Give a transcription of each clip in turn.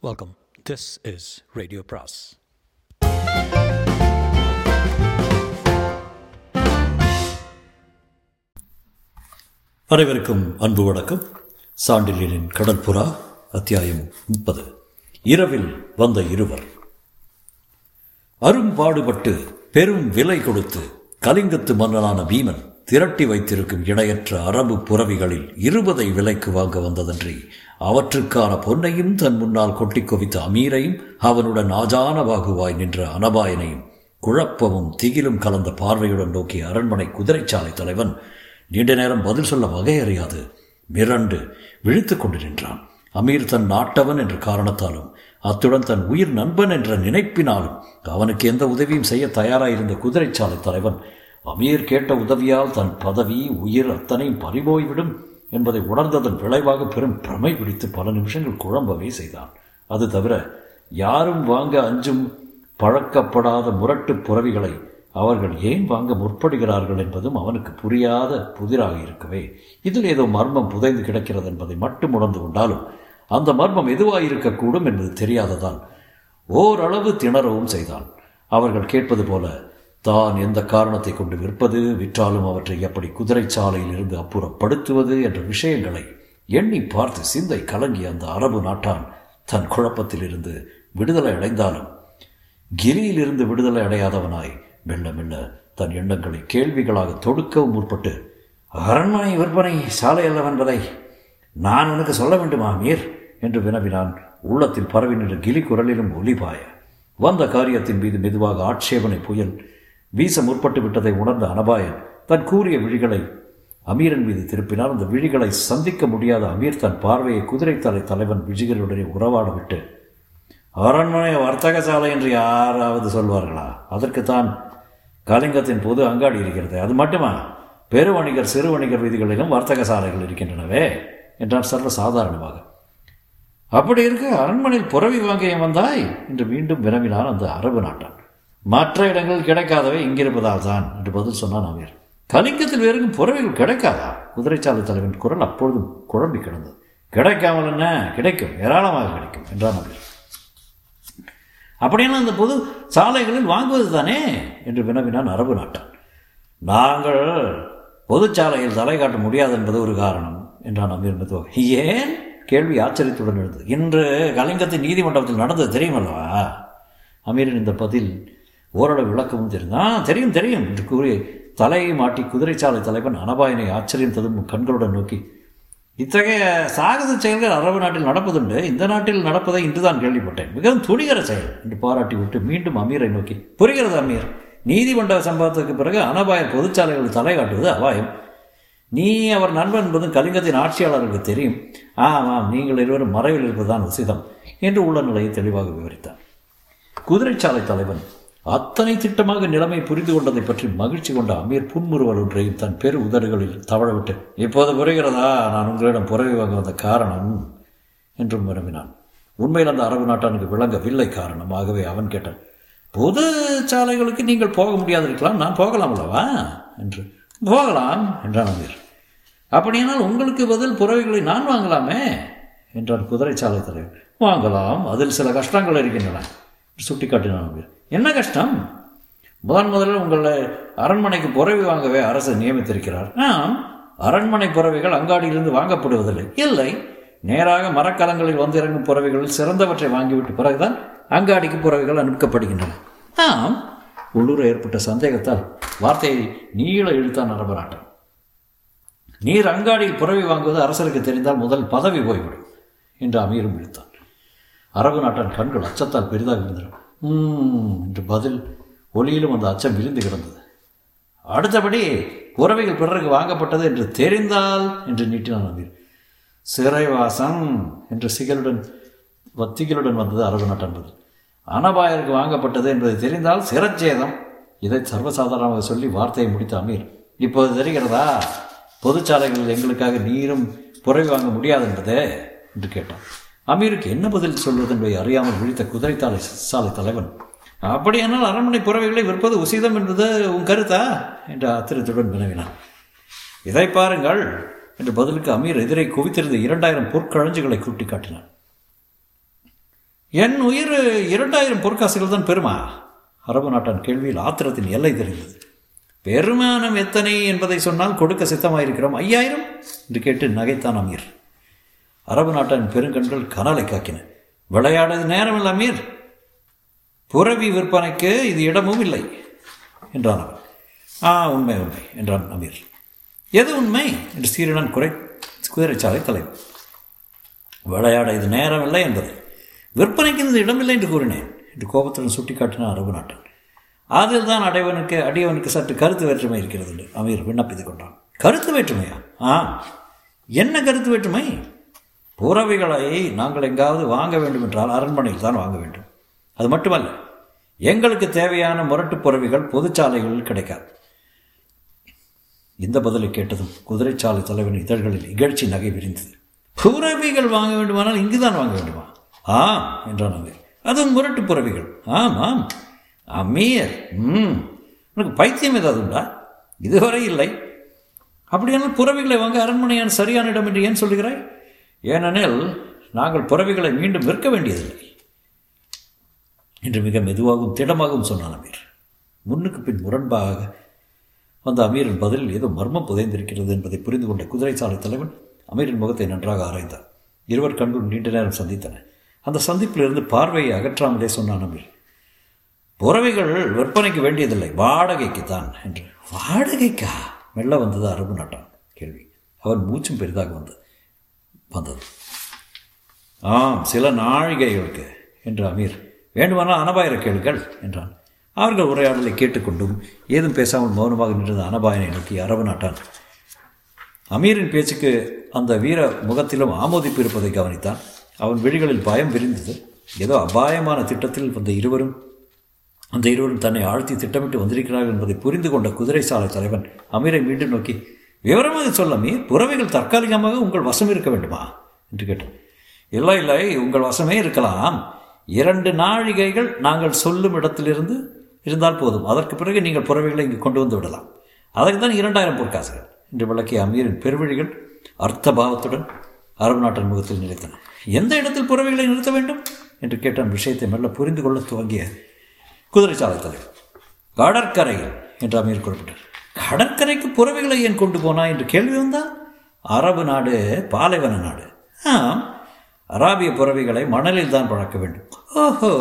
Welcome this is radio பிராஸ் அனைவருக்கும் அன்பு வணக்கம். சாண்டிலியனின் கடற்புறா அத்தியாயம் முப்பது. இரவில் வந்த இருவர். அரும்பாடுபட்டு பெரும் விலை கொடுத்து கலிங்கத்து மன்னனான பீமன் திரட்டி வைத்திருக்கும் இணையற்ற அரபு புறவிகளில் இருபதை விலைக்கு வாங்க வந்ததன்றி அவற்றுக்கான பொன்னையும் தன் முன்னால் கொட்டி குவித்த அமீரையும் அவனுடன் ஆஜானவாகுவாய் நின்ற அனபாயனையும் குழப்பமும் திகிலும் கலந்த பார்வையுடன் நோக்கிய அரண்மனை குதிரைச்சாலை தலைவன் நீண்ட நேரம் பதில் சொல்ல வகையறியாது மிரண்டு விழித்து கொண்டு நின்றான். அமீர் தன் நாட்டவன் என்ற காரணத்தாலும் அத்துடன் தன் உயிர் நண்பன் என்ற நினைப்பினாலும் அவனுக்கு எந்த உதவியும் செய்ய தயாராயிருந்த குதிரைச்சாலை தலைவன் அமீர் கேட்ட உதவியால் தன் பதவி உயிர் அத்தனையும் பறிபோய்விடும் என்பதை உணர்ந்ததன் விளைவாக பெரும் பிரமை பிடித்து பல நிமிஷங்கள் குழம்பவே செய்தான். அது தவிர யாரும் வாங்க அஞ்சும் பழக்கப்படாத முரட்டு புறவிகளை அவர்கள் ஏன் வாங்க முற்படுகிறார்கள் என்பதும் அவனுக்கு புரியாத புதிராக இருக்கவே. இதில் ஏதோ மர்மம் புதைந்து கிடக்கிறது என்பதை மட்டும் உணர்ந்து கொண்டாலும் அந்த மர்மம் எதுவாக இருக்கக்கூடும் என்பது தெரியாததால் ஓரளவு திணறவும் செய்தான். அவர்கள் கேட்பது போல தான் எந்த காரணத்தை கொண்டு விற்பது விற்றாலும் அவற்றை எப்படி குதிரைச்சாலையில் இருந்து அப்புறப்படுத்துவது என்ற விஷயங்களை எண்ணி பார்த்து சிந்தை கலங்கிய அந்த அரபு நாட்டான் தன் குழப்பத்தில் இருந்து விடுதலை அடைந்தாலும் கிரியிலிருந்து விடுதலை அடையாதவனாய் மெல்ல மெல்ல தன் எண்ணங்களை கேள்விகளாக தொடுக்கவும் முற்பட்டு அரண்மனை விற்பனை சாலை அல்லவன் நான் உனக்கு சொல்ல வேண்டுமா மீர் என்று வினவினான். உள்ளத்தில் பரவி நின்ற கிளி குரலிலும் ஒலிபாய. வந்த காரியத்தின் மீது மெதுவாக ஆட்சேபனை புயல் வீச முற்பட்டு விட்டதை உணர்ந்த அனபாயன் தன் கூறிய விழிகளை அமீரன் மீது திருப்பினார். அந்த விழிகளை சந்திக்க முடியாத அமீர் தன் பார்வையை குதிரைத்தலை தலைவன் விஜிகளுடனே உறவாட விட்டு அரண்மனை வர்த்தக சாலை என்று யாராவது சொல்வார்களா? அதற்குத்தான் கலிங்கத்தின் பொது அங்காடி இருக்கிறது. அது மட்டுமா? பெரு வணிகர் சிறு வணிகர் வீதிகளிலும் வர்த்தக சாலைகள் இருக்கின்றனவே என்றார் சர்வ சாதாரணமாக. அப்படி இருக்க அரண்மனையில் புறவி வாங்க வந்தாய்? என்று மீண்டும் வினவினார் அந்த அரபு நாட்டான். மற்ற இடங்கள் கிடைக்காதவை இங்கிருப்பதால் தான் என்று பதில் சொன்னான் அமீர் கலிங்கத்தில் வேறு புறவைகள் கிடைக்காதா? குதிரைச்சாலை தலைவன் குரல் அப்பொழுதும் குழம்பி கிடந்தது. கிடைக்காமல் என்ன? கிடைக்கும். ஏராளமாக கிடைக்கும் என்றான் அமீர் அப்படின்னா அந்த பொது சாலைகளில் வாங்குவது தானே? என்று வினவினான் அரபு நாட்டான். நாங்கள் பொதுச்சாலையில் தலை காட்ட முடியாது என்பது ஒரு காரணம் என்றான் அமீர் மெதுவாக. ஏன்? கேள்வி ஆச்சரியத்துடன் எழுந்தது. இன்று கலிங்கத்தின் நீதிமன்றத்தில் நடந்தது தெரியுமல்லவா? அமீரின் இந்த பதில் ஓரளவு விளக்கமும் தெரியும். ஆ தெரியும் தெரியும் என்று கூறி தலையை மாட்டி குதிரைச்சாலை தலைவன் அனபாயனை ஆச்சரியம் ததும் கண்களுடன் நோக்கி இத்தகைய சாகச செயல்கள் அரபு நாட்டில் நடப்பதுண்டு. இந்த நாட்டில் நடப்பதை இன்றுதான் கேள்விப்பட்டேன். மிகவும் துணிகர செயல் என்று பாராட்டி விட்டு மீண்டும் அமீரை நோக்கி புரிகிறது அமீர். நீதிமன்ற சம்பவத்துக்கு பிறகு அனபாயர் பொதுச்சாலைகளில் தலை காட்டுவது அபாயம். நீ அவர் நண்பன் என்பதும் கலிங்கத்தின் ஆட்சியாளருக்கு தெரியும். ஆமாம் நீங்கள் இருவரும் மறைவில் இருப்பதுதான் உசிதம் என்று உள்ள நிலையை தெளிவாக விவரித்தார். குதிரைச்சாலை தலைவன் அத்தனை திட்டமாக நிலைமை புரிந்து கொண்டதை பற்றி மகிழ்ச்சி கொண்ட அமீர் புன்முறுவல் ஒன்றையும் தன் பெரு உதடுகளில் தவழவிட்டு இப்போது புரிகிறதா? நான் உங்களிடம் புறவி வாங்க வந்த காரணம் என்றும் விரும்பினான் உண்மையில் அந்த அரபு நாட்டானுக்கு விளங்கவில்லை காரணம். ஆகவே அவன் கேட்டான் பொது சாலைகளுக்கு நீங்கள் போக முடியாதிருக்கலாம். நான் போகலாம் அல்லவா? என்று போகலாம் என்றான் அமீர். அப்படியானால் உங்களுக்கு பதில் புறவைகளை நான் வாங்கலாமே? என்றான் குதிரைச்சாலை தலைவர். வாங்கலாம். அதில் சில கஷ்டங்கள் இருக்கின்றன சுட்டிக்காட்டினான் அமீர். என்ன கஷ்டம்? முதன் முதலில் உங்களை அரண்மனைக்கு புறவி வாங்கவே அரசு நியமித்திருக்கிறார். ஆம். அரண்மனை புறவைகள் அங்காடியிலிருந்து வாங்கப்படுவதில்லை. இல்லை. நேராக மரக்கலங்களில் வந்து இறங்கும் புறவைகளில் சிறந்தவற்றை வாங்கிவிட்டு பிறகுதான் அங்காடிக்கு புறவைகள் அனுப்பப்படுகின்றன. ஆம். உள்ளூர் ஏற்பட்ட சந்தேகத்தால் வார்த்தையை நீள இழுத்தான் அரபராட்டம் நீர் அங்காடியில் புறவி வாங்குவது அரசருக்கு தெரிந்தால் முதல் பதவி போய்விடும். என்று அமீரும் இழுத்தான். அரபு நாட்டான் கண்கள் அச்சத்தால் பெரிதாக இருந்தன என்று பதில் ஒளியிலும் அந்த அச்சம் விரிந்து கிடந்தது. அடுத்தபடி உறவைகள் பிறருக்கு வாங்கப்பட்டது என்று தெரிந்தால் என்று நீட்டினான் அமீர் சிறைவாசம் என்று சிகளுடன் வத்திகளுடன் வந்தது அரபு நாட்டான் பதில் அனபாயருக்கு வாங்கப்பட்டது என்பது தெரிந்தால் சிரச்சேதம். இதை சர்வசாதாரணமாக சொல்லி வார்த்தையை முடித்த அமீர். இப்போது தெரிகிறதா? பொதுச்சாலைகளில் எங்களுக்காக நீரும் புறவி வாங்க முடியாது என்பதே என்று கேட்டான். அமீருக்கு என்ன பதில் சொல்வது என்பதை அறியாமல் விழித்த குதிரைத்தாலை சாலை தலைவன் அப்படியானால் அரண்மனை புறவைகளை விற்பது உசிதம் என்பது உன் கருத்தா? என்று ஆத்திரத்துடன் வினவினான். இதை பாருங்கள் என்று பதிலுக்கு அமீர் எதிரே குவித்திருந்த இரண்டாயிரம் பொற்கழஞ்சுகளை கூட்டி காட்டினான். என் உயிர் இரண்டாயிரம் பொற்காசுகள் தான் பெருமா அரபு நாட்டான் கேள்வியில் ஆத்திரத்தின் எல்லை தெரிந்தது. பெருமானம் எத்தனை என்பதை சொன்னால் கொடுக்க சித்தமாயிருக்கிறோம். ஐயாயிரம்? என்று கேட்டு நகைத்தான் அமீர். அரபு நாட்டின் பெருங்கண்கள் கனலை காக்கின. விளையாடது நேரமில்ல அமீர். புறவி விற்பனைக்கு இது இடமும் இல்லை என்றான் அவன். ஆ உண்மை உண்மை என்றான் அமீர். எது உண்மை? என்று சீரனன் குறை குதிரைச்சாலை தலைவர் விளையாட இது நேரமில்லை என்பது. விற்பனைக்கு இது இடமில்லை என்று கூறினேன் என்று கோபத்துடன் சுட்டிக்காட்டினான் அரபு நாட்டன். அதில் தான் அடைவனுக்கு அடியவனுக்கு சற்று கருத்து வேற்றுமை இருக்கிறது என்று அமீர் விண்ணப்பித்துக் கொண்டான். கருத்து வேற்றுமையா? ஆ. என்ன கருத்து வேற்றுமை? புறவிகளை நாங்கள் எங்காவது வாங்க வேண்டும் என்றால் அரண்மனையில் தான் வாங்க வேண்டும். அது மட்டுமல்ல எங்களுக்கு தேவையான முரட்டு புறவிகள் பொதுச்சாலைகளில் கிடைக்காது. இந்த பதிலை கேட்டதும் குதிரைச்சாலை தலைவன் இதழ்களில் இகழ்ச்சி நகை விரிந்தது. புறவிகள் வாங்க வேண்டுமானால் இங்குதான் வாங்க வேண்டுமா? ஆம் என்றான் அங்கே அதுவும் முரட்டு புறவிகள். ஆம் ஆம். அமீர் ம். உனக்கு பைத்தியம் ஏதாவது உண்டா? இதுவரை இல்லை. அப்படியானால் புறவிகளை வாங்க அரண்மனையான சரியான இடம் என்று ஏன் சொல்கிறாய்? ஏனெனில் நாங்கள் புறவிகளை மீண்டும் விற்க வேண்டியதில்லை என்று மிக மெதுவாகவும் திடமாகவும் சொன்னான் அமீர். முன்னுக்கு பின் முரண்பாக வந்த அமீரின் பதிலில் ஏதோ மர்மம் புதைந்திருக்கிறது என்பதை புரிந்து கொண்ட குதிரை சாலை தலைவன் அமீரின் முகத்தை நன்றாக ஆராய்ந்தார் இருவர் கண்கள் நீண்ட நேரம் சந்தித்தன. அந்த சந்திப்பிலிருந்து பார்வையை அகற்றாமலே சொன்னான் அமீர். புறவைகள் விற்பனைக்கு வேண்டியதில்லை வாடகைக்கு தான் என்று. வாடகைக்கா? மெல்ல வந்தது அரபு நாட்டான் கேள்வி. அவன் மூச்சும் பெரிதாக வந்தது. வந்தது. ஆம் சில நாழிகைகளுக்கு என்று அமீர் வேண்டுமானால் அனபாயரை கேளுங்கள் என்றான். அவர்கள் உரையாடலை கேட்டுக்கொண்டும் ஏதும் பேசாமல் மௌனமாக நின்றது அனபாயனை நோக்கி அரபு நாட்டான். அமீரின் பேச்சுக்கு அந்த வீர முகத்திலும் ஆமோதிப்பு இருப்பதை கவனித்தான். அவன் விழிகளில் பயம் விரிந்தது. ஏதோ அபாயமான திட்டத்தில் வந்த இருவரும் அந்த இருவரும் தன்னை ஆழ்த்தி திட்டமிட்டு வந்திருக்கிறார்கள் என்பதை புரிந்து கொண்ட குதிரை சாலை தலைவன் அமீரை மீண்டும் நோக்கி விவரமாக சொல்லமே புறவைகள் தற்காலிகமாக உங்கள் வசம் இருக்க வேண்டுமா? என்று கேட்டேன். இல்லை இல்லை உங்கள் வசமே இருக்கலாம். இரண்டு நாழிகைகள் நாங்கள் சொல்லும் இடத்திலிருந்து இருந்தால் போதும். அதற்கு பிறகு நீங்கள் புறவைகளை இங்கு கொண்டு வந்து விடலாம். அதற்கு தான் இரண்டாயிரம் பொற்காசுகள் என்று விளக்கிய அமீரின் பெருவழிகள் அர்த்த பாவத்துடன் அரபு நாட்டின் முகத்தில் நிலைத்தன. எந்த இடத்தில் புறவைகளை நிறுத்த வேண்டும்? என்று கேட்டான். விஷயத்தை மெல்ல புரிந்து கொள்ள துவங்கிய குதிரைச்சாலை தலைவர். கடற்கரையில் என்று அமீர் குறிப்பிட்டார். கடற்கரைக்கு புறவைகளை ஏன் கொண்டு போனா என்று கேள்வி வந்தால் அரபு நாடு பாலைவன நாடு. ஆம் அராபிய புறவைகளை மணலில் தான் பழக்க வேண்டும். ஓஹோ!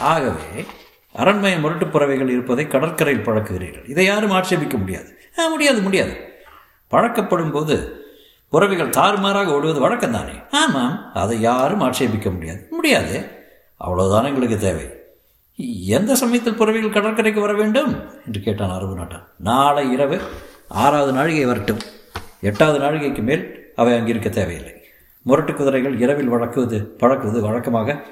ஆகவே அரண்மனை முரட்டு புறவைகள் இருப்பதை கடற்கரையில் பழக்குகிறீர்கள். இதை யாரும் ஆட்சேபிக்க முடியாது. ஆ முடியாது முடியாது. பழக்கப்படும் போது புறவைகள் தாறுமாறாக ஓடுவது வழக்கம் தானே ஆமாம் அதை யாரும் ஆட்சேபிக்க முடியாது. முடியாது. அவ்வளவுதான் எங்களுக்கு தேவை. எந்த சமயத்தில் புறவைகள் கடற்கரைக்கு வர வேண்டும்? என்று கேட்டான் அரபு நாட்டான் நாளை இரவு ஆறாவது நாழிகை வரட்டும். எட்டாவது நாழிகைக்கு மேல் அவை அங்கிருக்க தேவையில்லை. முரட்டு குதிரைகள் இரவில் வழக்குவது பழக்குவது வழக்கமாக.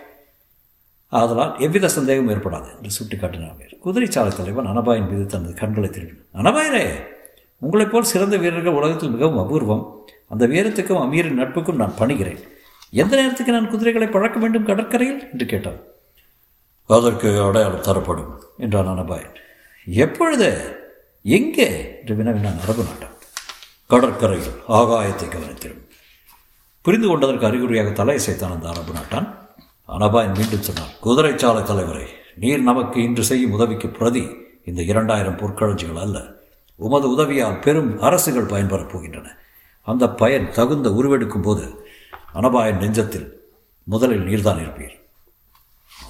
ஆதலால் எவ்வித சந்தேகமும் ஏற்படாது என்று சுட்டிக்காட்டினார் குதிரைச்சாலை தலைவன் அனபாயின் மீது தனது கண்களை திரும்பினான். அனபாயரே உங்களைப் போல் சிறந்த வீரர்கள் உலகத்தில் மிகவும் அபூர்வம். அந்த வீரத்துக்கும் அமீரின் நட்புக்கும் நான் பணிகிறேன். எந்த நேரத்துக்கு நான் குதிரைகளை பழக்க வேண்டும் கடற்கரையில்? என்று கேட்டான். அதற்கு அடையாளம் தரப்படும் என்றான் அனபாயன் எப்பொழுது? எங்கே? என்று வினவினான் அரபு நாட்டான் கடற்கரையில் ஆகாயத்தை கவனித்திடும். புரிந்து கொண்டதற்கு அறிகுறியாக தலை தலையசைத்தான் அந்த அரபு நாட்டான் அனபாயன் மீண்டும் சொன்னார் குதிரைச்சாலை தலைவரை நீர் நமக்கு இன்று செய்யும் உதவிக்கு பிரதி இந்த இரண்டாயிரம் பொற்களஞ்சிகள் அல்ல. உமது உதவியால் பெரும் அரசுகள் பயன்பெறப் போகின்றன. அந்த பயன் தகுந்த உருவெடுக்கும் போது அனபாயன் நெஞ்சத்தில் முதலில் நீர்தான் இருப்பீர்.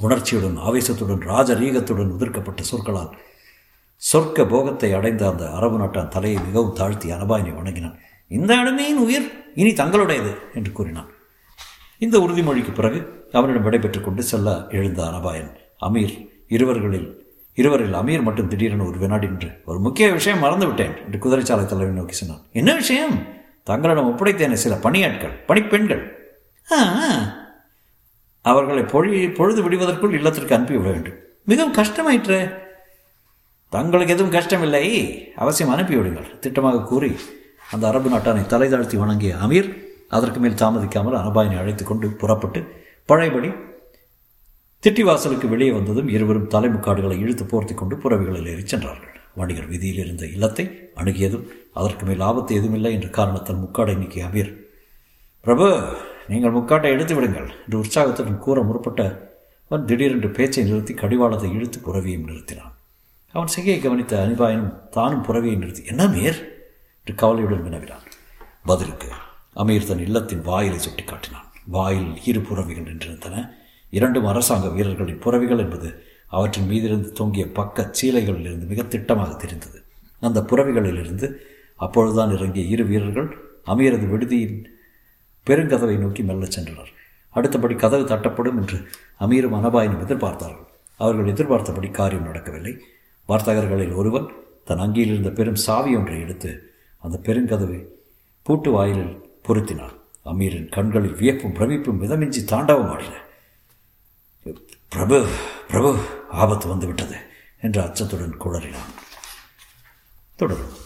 உணர்ச்சியுடன் ஆவேசத்துடன் ராஜரீகத்துடன் உதிர்க்கப்பட்ட சொற்களால் சொர்க்க போகத்தை அடைந்த அந்த அரபு நாட்டான் தலையை மிகவும் தாழ்த்தி அனபாயனை வணங்கினான். இந்த இடமேயின் உயிர் இனி தங்களுடையது என்று கூறினான். இந்த உறுதிமொழிக்கு பிறகு அவனிடம் விடைபெற்றுக் கொண்டு செல்ல எழுந்த அனபாயன் அமீர் இருவர்களில் இருவரில் அமீர் மட்டும் திடீரென ஒரு வினாடி என்று ஒரு முக்கிய விஷயம் மறந்துவிட்டேன் என்று குதிரைச்சாலை தலைவர் நோக்கி சொன்னான். என்ன விஷயம்? தங்களிடம் ஒப்படைத்தேன சில பணியாட்கள் பணிப்பெண்கள். ஆ அவர்களை பொழி பொழுது விடுவதற்குள் இல்லத்திற்கு அனுப்பிவிட வேண்டும். மிகவும் கஷ்டமாயிற்று. தங்களுக்கு எதுவும் கஷ்டமில்லை. அவசியம் அனுப்பிவிடுங்கள் திட்டமாக கூறி அந்த அரபு நாட்டானை தலை தாழ்த்தி வணங்கிய அமீர் அதற்கு மேல் தாமதிக்காமல் அனபாயினை அழைத்து கொண்டு புறப்பட்டு பழையபடி திட்டிவாசலுக்கு வெளியே வந்ததும் இருவரும் தலைமுக்காடுகளை இழுத்து போர்த்தி கொண்டு புறவிகளில் ஏறிச் சென்றார்கள். வணிகர் வீதியில் இருந்த இல்லத்தை அணுகியதும் அதற்கு மேல் ஆபத்து எதுவுமில்லை என்ற காரணத்தால் முக்காடை நீக்கிய அமீர் பிரபு நீங்கள் முக்காட்டை எடுத்து விடுங்கள் என்று உற்சாகத்துடன் கூற முற்பட்ட அவன் திடீரென்று பேச்சை நிறுத்தி கடிவாளத்தை இழுத்து புறவியும் நிறுத்தினான். அவன் சிகையை கவனித்த அனிபாயனும் தானும் புறவியை நிறுத்தி என்ன மேர் என்று கவலையுடன் வினவினான். பதிலுக்கு அமீர் தன் இல்லத்தின் வாயிலை சுட்டி காட்டினான். வாயில் இரு புறவிகள் நின்றிருந்தன. இரண்டும் அரசாங்க வீரர்களின் புறவிகள் என்பது அவற்றின் மீதிருந்து தொங்கிய பக்க சீலைகளிலிருந்து மிக திட்டமாக தெரிந்தது. அந்த புறவிகளிலிருந்து அப்பொழுதுதான் இறங்கிய இரு வீரர்கள் அமீரது விடுதியின் பெருங்கதவை நோக்கி மெல்லச் சென்றனர் அடுத்தபடி கதவு தட்டப்படும் என்று அமீரும் அனபாயினும் எதிர்பார்த்தார்கள். அவர்கள் எதிர்பார்த்தபடி காரியம் நடக்கவில்லை. வார்த்தகர்களில் ஒருவன் தன் அங்கியில் இருந்த பெரும் சாவி ஒன்றை எடுத்து அந்த பெருங்கதவை பூட்டு வாயிலில் பொருத்தினான். அமீரின் கண்களில் வியப்பும் பிரமிப்பும் மிதமிஞ்சி தாண்டவம் ஆடின. பிரபு பிரபு ஆபத்து வந்துவிட்டது என்று அச்சத்துடன் குளறினான். தொடரும்.